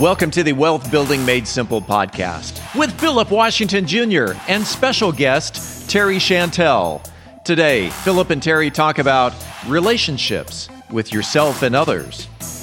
Welcome to the Wealth Building Made Simple podcast with Philip Washington Jr. and special guest Terry Chantel. Today, Philip and Terry talk about relationships with yourself and others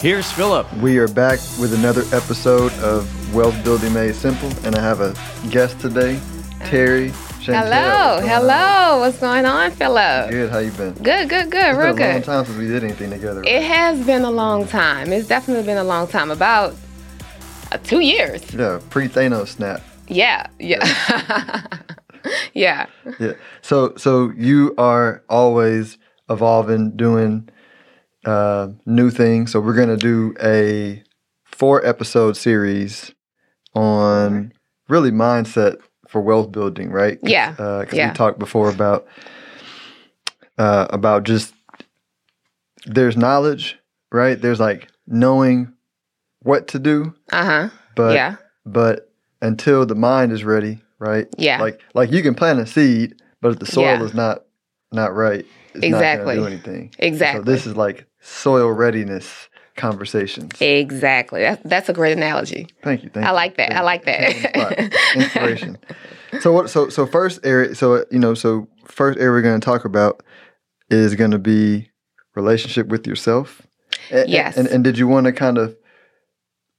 Here's Philip. We are back with another episode of Wealth Building Made Simple, and I have a guest today, Terry. Chantel. Hello, hello. On? What's going on, Philip? Good. How you been? Good, good, good. It's Real been good. a long time since we did anything together. It has been a long time. It's definitely been a long time. About uh, two years. Yeah, pre Thanos snap. Yeah, yeah, yeah. Yeah. So, so you are always evolving, doing uh, new thing. So we're gonna do a four episode series on really mindset for wealth building, right? Yeah. Because yeah. we talked before about uh, about just there's knowledge, right? There's like knowing what to do, Uh huh. but Yeah. but until the mind is ready, right? Yeah. Like like you can plant a seed, but if the soil Yeah. is not not right, it's Exactly. not do anything. Exactly. So this is like soil readiness conversations. Exactly. That, that's a great analogy. Thank you. Thank I like that. I like Put you on the that. Inspiration. So what? So so first area. So you know. So first area we're going to talk about is going to be relationship with yourself. A- a- Yes. And, and did you want to kind of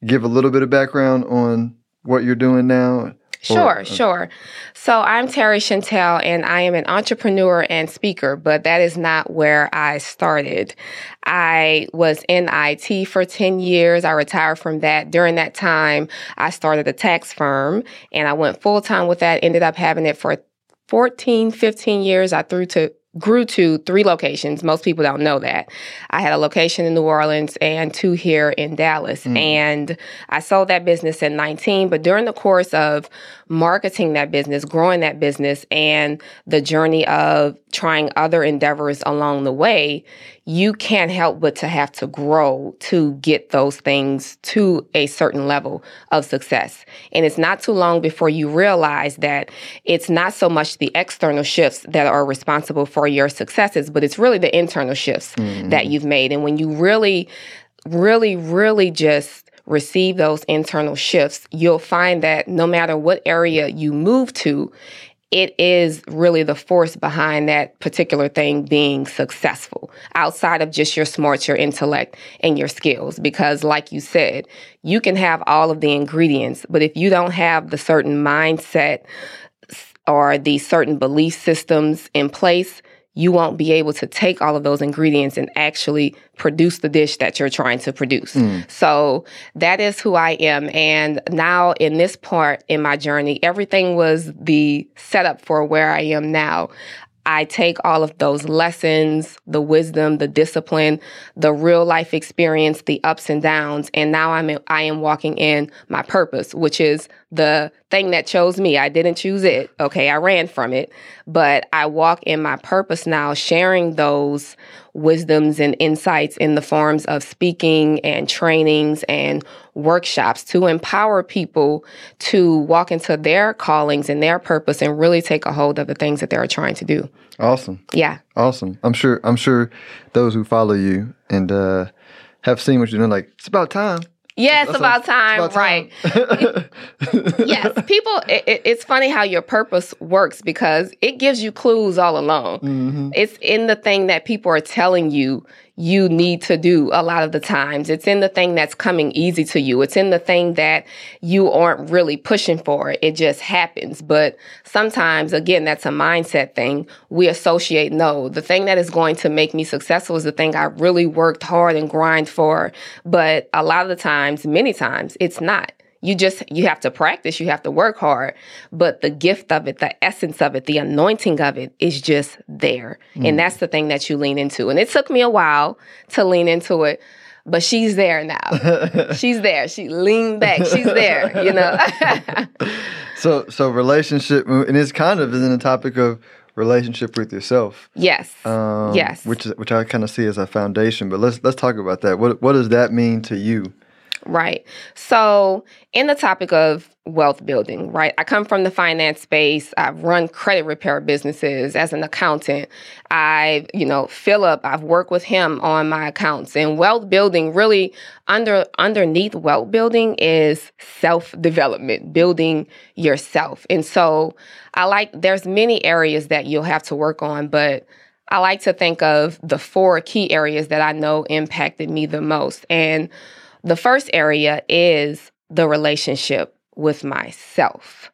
give a little bit of background on what you're doing now? Sure, Or- sure. So I'm Terry Chantel, and I am an entrepreneur and speaker, but that is not where I started. I was in IT for 10 years. I retired from that. During that time, I started a tax firm and I went full time with that, ended up having it for 14, 15 years. I threw to grew to three locations. Most people don't know that. I had a location in New Orleans and two here in Dallas. Mm. And I sold that business in 19, but during the course of marketing that business, growing that business, and the journey of trying other endeavors along the way, you can't help but to have to grow to get those things to a certain level of success. And it's not too long before you realize that it's not so much the external shifts that are responsible for your successes, but it's really the internal shifts that mm-hmm. you've made. And when you really, really, really just receive those internal shifts, you'll find that no matter what area you move to, it is really the force behind that particular thing being successful outside of just your smarts, your intellect, and your skills. Because, like you said, you can have all of the ingredients, but if you don't have the certain mindset or the certain belief systems in place, you won't be able to take all of those ingredients and actually produce the dish that you're trying to produce. Hmm. So that is who I am. And now, in this part in my journey, everything was the setup for where I am now. I take all of those lessons, the wisdom, the discipline, the real life experience, the ups and downs, and now I'm I am walking in my purpose, which is the thing that chose me. I didn't choose it. Okay, I ran from it, but I walk in my purpose now, sharing those wisdoms and insights in the forms of speaking and trainings and workshops to empower people to walk into their callings and their purpose and really take a hold of the things that they're trying to do. Awesome. Yeah. Awesome. I'm sure. I'm sure those who follow you and uh, have seen what you're doing, like it's about time. Yeah, it's That's about time, it's about right? time. yes, people. It, it- it's funny how your purpose works because it gives you clues all along. Mm-hmm. It's in the thing that people are telling you you need to do a lot of the times. It's in the thing that's coming easy to you. It's in the thing that you aren't really pushing for. It just happens. But sometimes, again, that's a mindset thing. We associate, no, the thing that is going to make me successful is the thing I really worked hard and grind for. But a lot of the times, many times, it's not. You just you have to practice, you have to work hard, but the gift of it, the essence of it, the anointing of it is just there. And that's the thing that you lean into. And it took me a while to lean into it, but she's there now. she's there. She leaned back. She's there, you know. so so relationship and it's kind of is in the topic of relationship with yourself. Yes. Um, yes. Which which I kind of see as a foundation, but let's let's talk about that. What what does that mean to you? Right. So, in the topic of wealth building, right? I come from the finance space. I've run credit repair businesses as an accountant. I, you know, Philip, I've worked with him on my accounts. And wealth building really under underneath wealth building is self-development, building yourself. And so, I like there's many areas that you'll have to work on, but I like to think of the four key areas that I know impacted me the most. And the first area is the relationship with myself,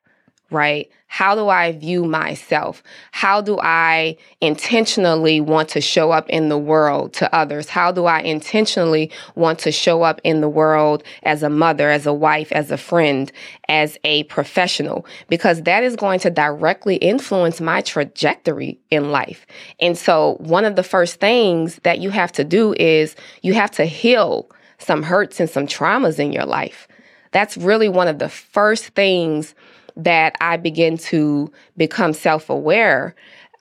right? How do I view myself? How do I intentionally want to show up in the world to others? How do I intentionally want to show up in the world as a mother, as a wife, as a friend, as a professional? Because that is going to directly influence my trajectory in life. And so, one of the first things that you have to do is you have to heal some hurts and some traumas in your life. That's really one of the first things that I begin to become self aware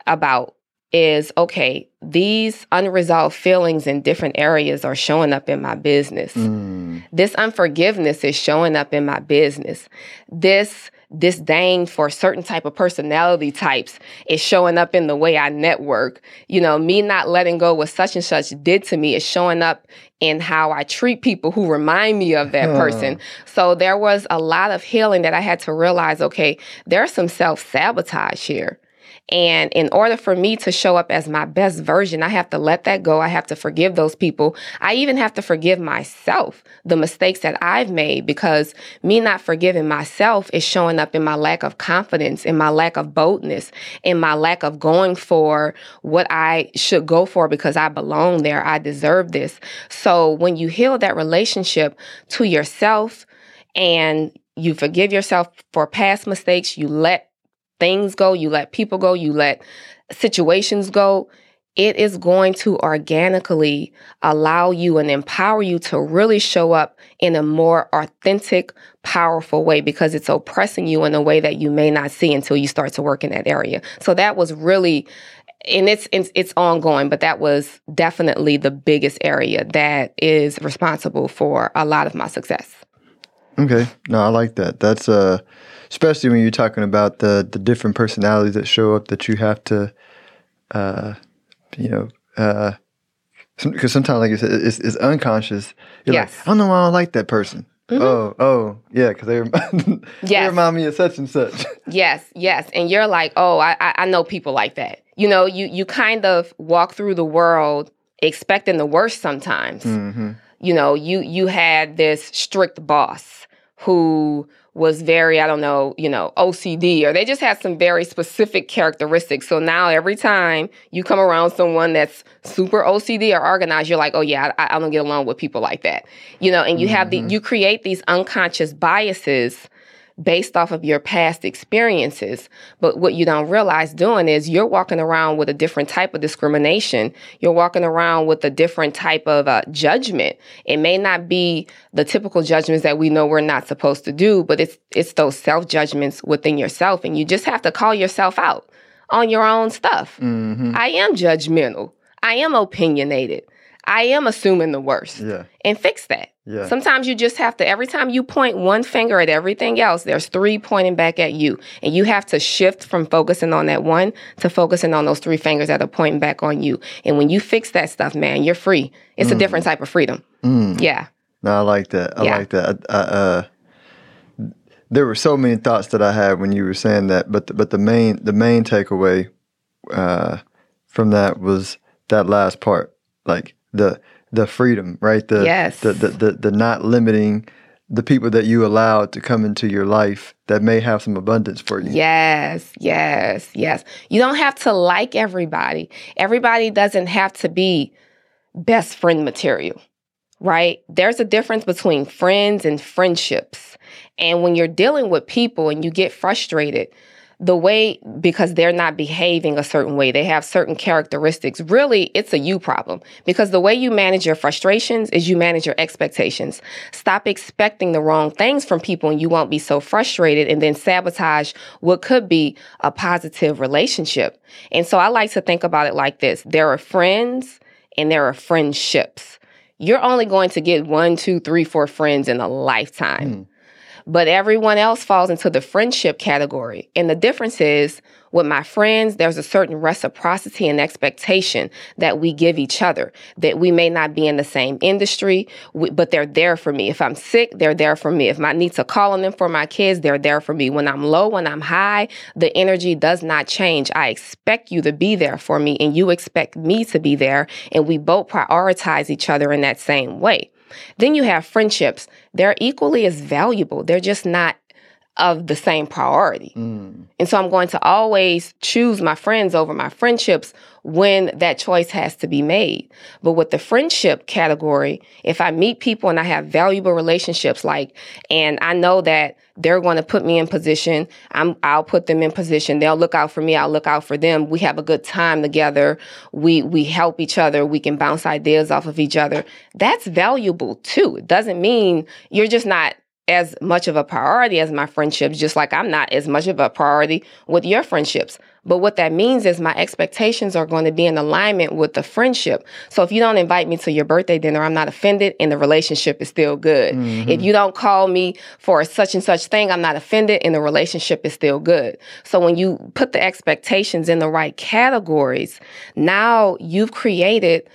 about is okay, these unresolved feelings in different areas are showing up in my business. Mm. This unforgiveness is showing up in my business. This disdain for certain type of personality types is showing up in the way I network. You know, me not letting go what such and such did to me is showing up in how I treat people who remind me of that person. So there was a lot of healing that I had to realize, okay, there's some self-sabotage here. And in order for me to show up as my best version, I have to let that go. I have to forgive those people. I even have to forgive myself, the mistakes that I've made, because me not forgiving myself is showing up in my lack of confidence, in my lack of boldness, in my lack of going for what I should go for because I belong there. I deserve this. So when you heal that relationship to yourself and you forgive yourself for past mistakes, you let things go, you let people go, you let situations go, it is going to organically allow you and empower you to really show up in a more authentic, powerful way because it's oppressing you in a way that you may not see until you start to work in that area. So that was really and it's, it's it's ongoing, but that was definitely the biggest area that is responsible for a lot of my success. Okay. No, I like that. That's uh especially when you're talking about the the different personalities that show up that you have to, uh, you know, uh, because sometimes like you said, it's, it's unconscious. You're yes. like, I don't know why I don't like that person. Mm-hmm. Oh, oh, yeah, because they, remind, yes. they remind me of such and such. Yes, yes, and you're like, oh, I, I know people like that. You know, you you kind of walk through the world expecting the worst sometimes. Mm-hmm. You know, you you had this strict boss who was very, I don't know, you know, OCD, or they just had some very specific characteristics. So now every time you come around someone that's super OCD or organized, you're like, oh yeah, I, I don't get along with people like that, you know, and you mm-hmm. have the, mm-hmm. you create these unconscious biases based off of your past experiences. But what you don't realize doing is you're walking around with a different type of discrimination. You're walking around with a different type of uh, judgment. It may not be the typical judgments that we know we're not supposed to do, but it's it's those self judgments within yourself, and you just have to call yourself out on your own stuff. Mm-hmm. I am judgmental. I am opinionated. I am assuming the worst. Yeah. And fix that. Yeah. Sometimes you just have to, every time you point one finger at everything else, there's three pointing back at you. And you have to shift from focusing on that one to focusing on those three fingers that are pointing back on you. And when you fix that stuff, man, you're free. It's mm. a different type of freedom. Mm. Yeah. No, I like that. I yeah. like that. I, I, uh, there were so many thoughts that I had when you were saying that, but the, but the main the main takeaway uh, from that was that last part, like the the freedom, right? The, yes. the, the, the, the not limiting the people that you allow to come into your life that may have some abundance for you. Yes, yes, yes. You don't have to like everybody. Everybody doesn't have to be best friend material, right? There's a difference between friends and friendships. And when you're dealing with people and you get frustrated, the way because they're not behaving a certain way they have certain characteristics really it's a you problem. Because the way you manage your frustrations is you manage your expectations. Stop expecting the wrong things from people and you won't be so frustrated and then sabotage what could be a positive relationship. And so i like to think about it like this. There are friends and there are friendships. You're only going to get one two three four friends in a lifetime. Mm but everyone else falls into the friendship category. And the difference is with my friends, there's a certain reciprocity and expectation that we give each other, that we may not be in the same industry, but they're there for me. If I'm sick, they're there for me. If I need to call on them for my kids, they're there for me. When I'm low, when I'm high, the energy does not change. I expect you to be there for me, and you expect me to be there, and we both prioritize each other in that same way. Then you have friendships. They're equally as valuable. They're just not of the same priority. Mm. And so I'm going to always choose my friends over my friendships when that choice has to be made. But with the friendship category, if I meet people and I have valuable relationships, like, and I know that they're going to put me in position, I'm, I'll put them in position. They'll look out for me. I'll look out for them. We have a good time together. We, we help each other. We can bounce ideas off of each other. That's valuable too. It doesn't mean you're just not as much of a priority as my friendships, just like I'm not as much of a priority with your friendships. But what that means is my expectations are going to be in alignment with the friendship. So if you don't invite me to your birthday dinner, I'm not offended and the relationship is still good. Mm-hmm. If you don't call me for such and such thing, I'm not offended and the relationship is still good. So when you put the expectations in the right categories, now you've created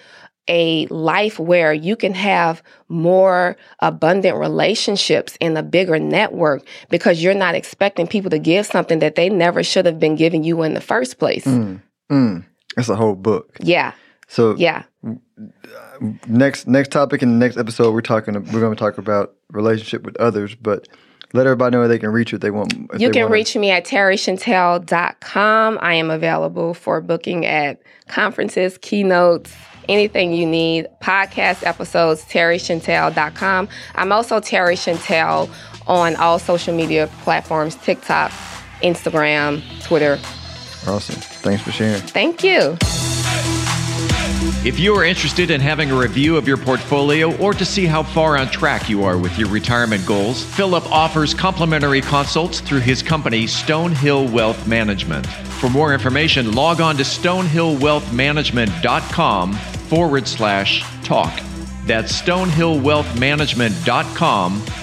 a life where you can have more abundant relationships in a bigger network because you're not expecting people to give something that they never should have been giving you in the first place. Mm, mm. That's a whole book. Yeah. So yeah. Next next topic in the next episode we're talking we're going to talk about relationship with others, but let everybody know where they can reach you if they want. If you can wanna. reach me at terrychantel.com. I am available for booking at conferences, keynotes, anything you need. Podcast episodes, terrychantel.com. I'm also Terry Chantel on all social media platforms TikTok, Instagram, Twitter. Awesome. Thanks for sharing. Thank you. If you are interested in having a review of your portfolio or to see how far on track you are with your retirement goals, Philip offers complimentary consults through his company, Stonehill Wealth Management. For more information, log on to stonehillwealthmanagement.com forward slash talk. That's stonehillwealthmanagement.com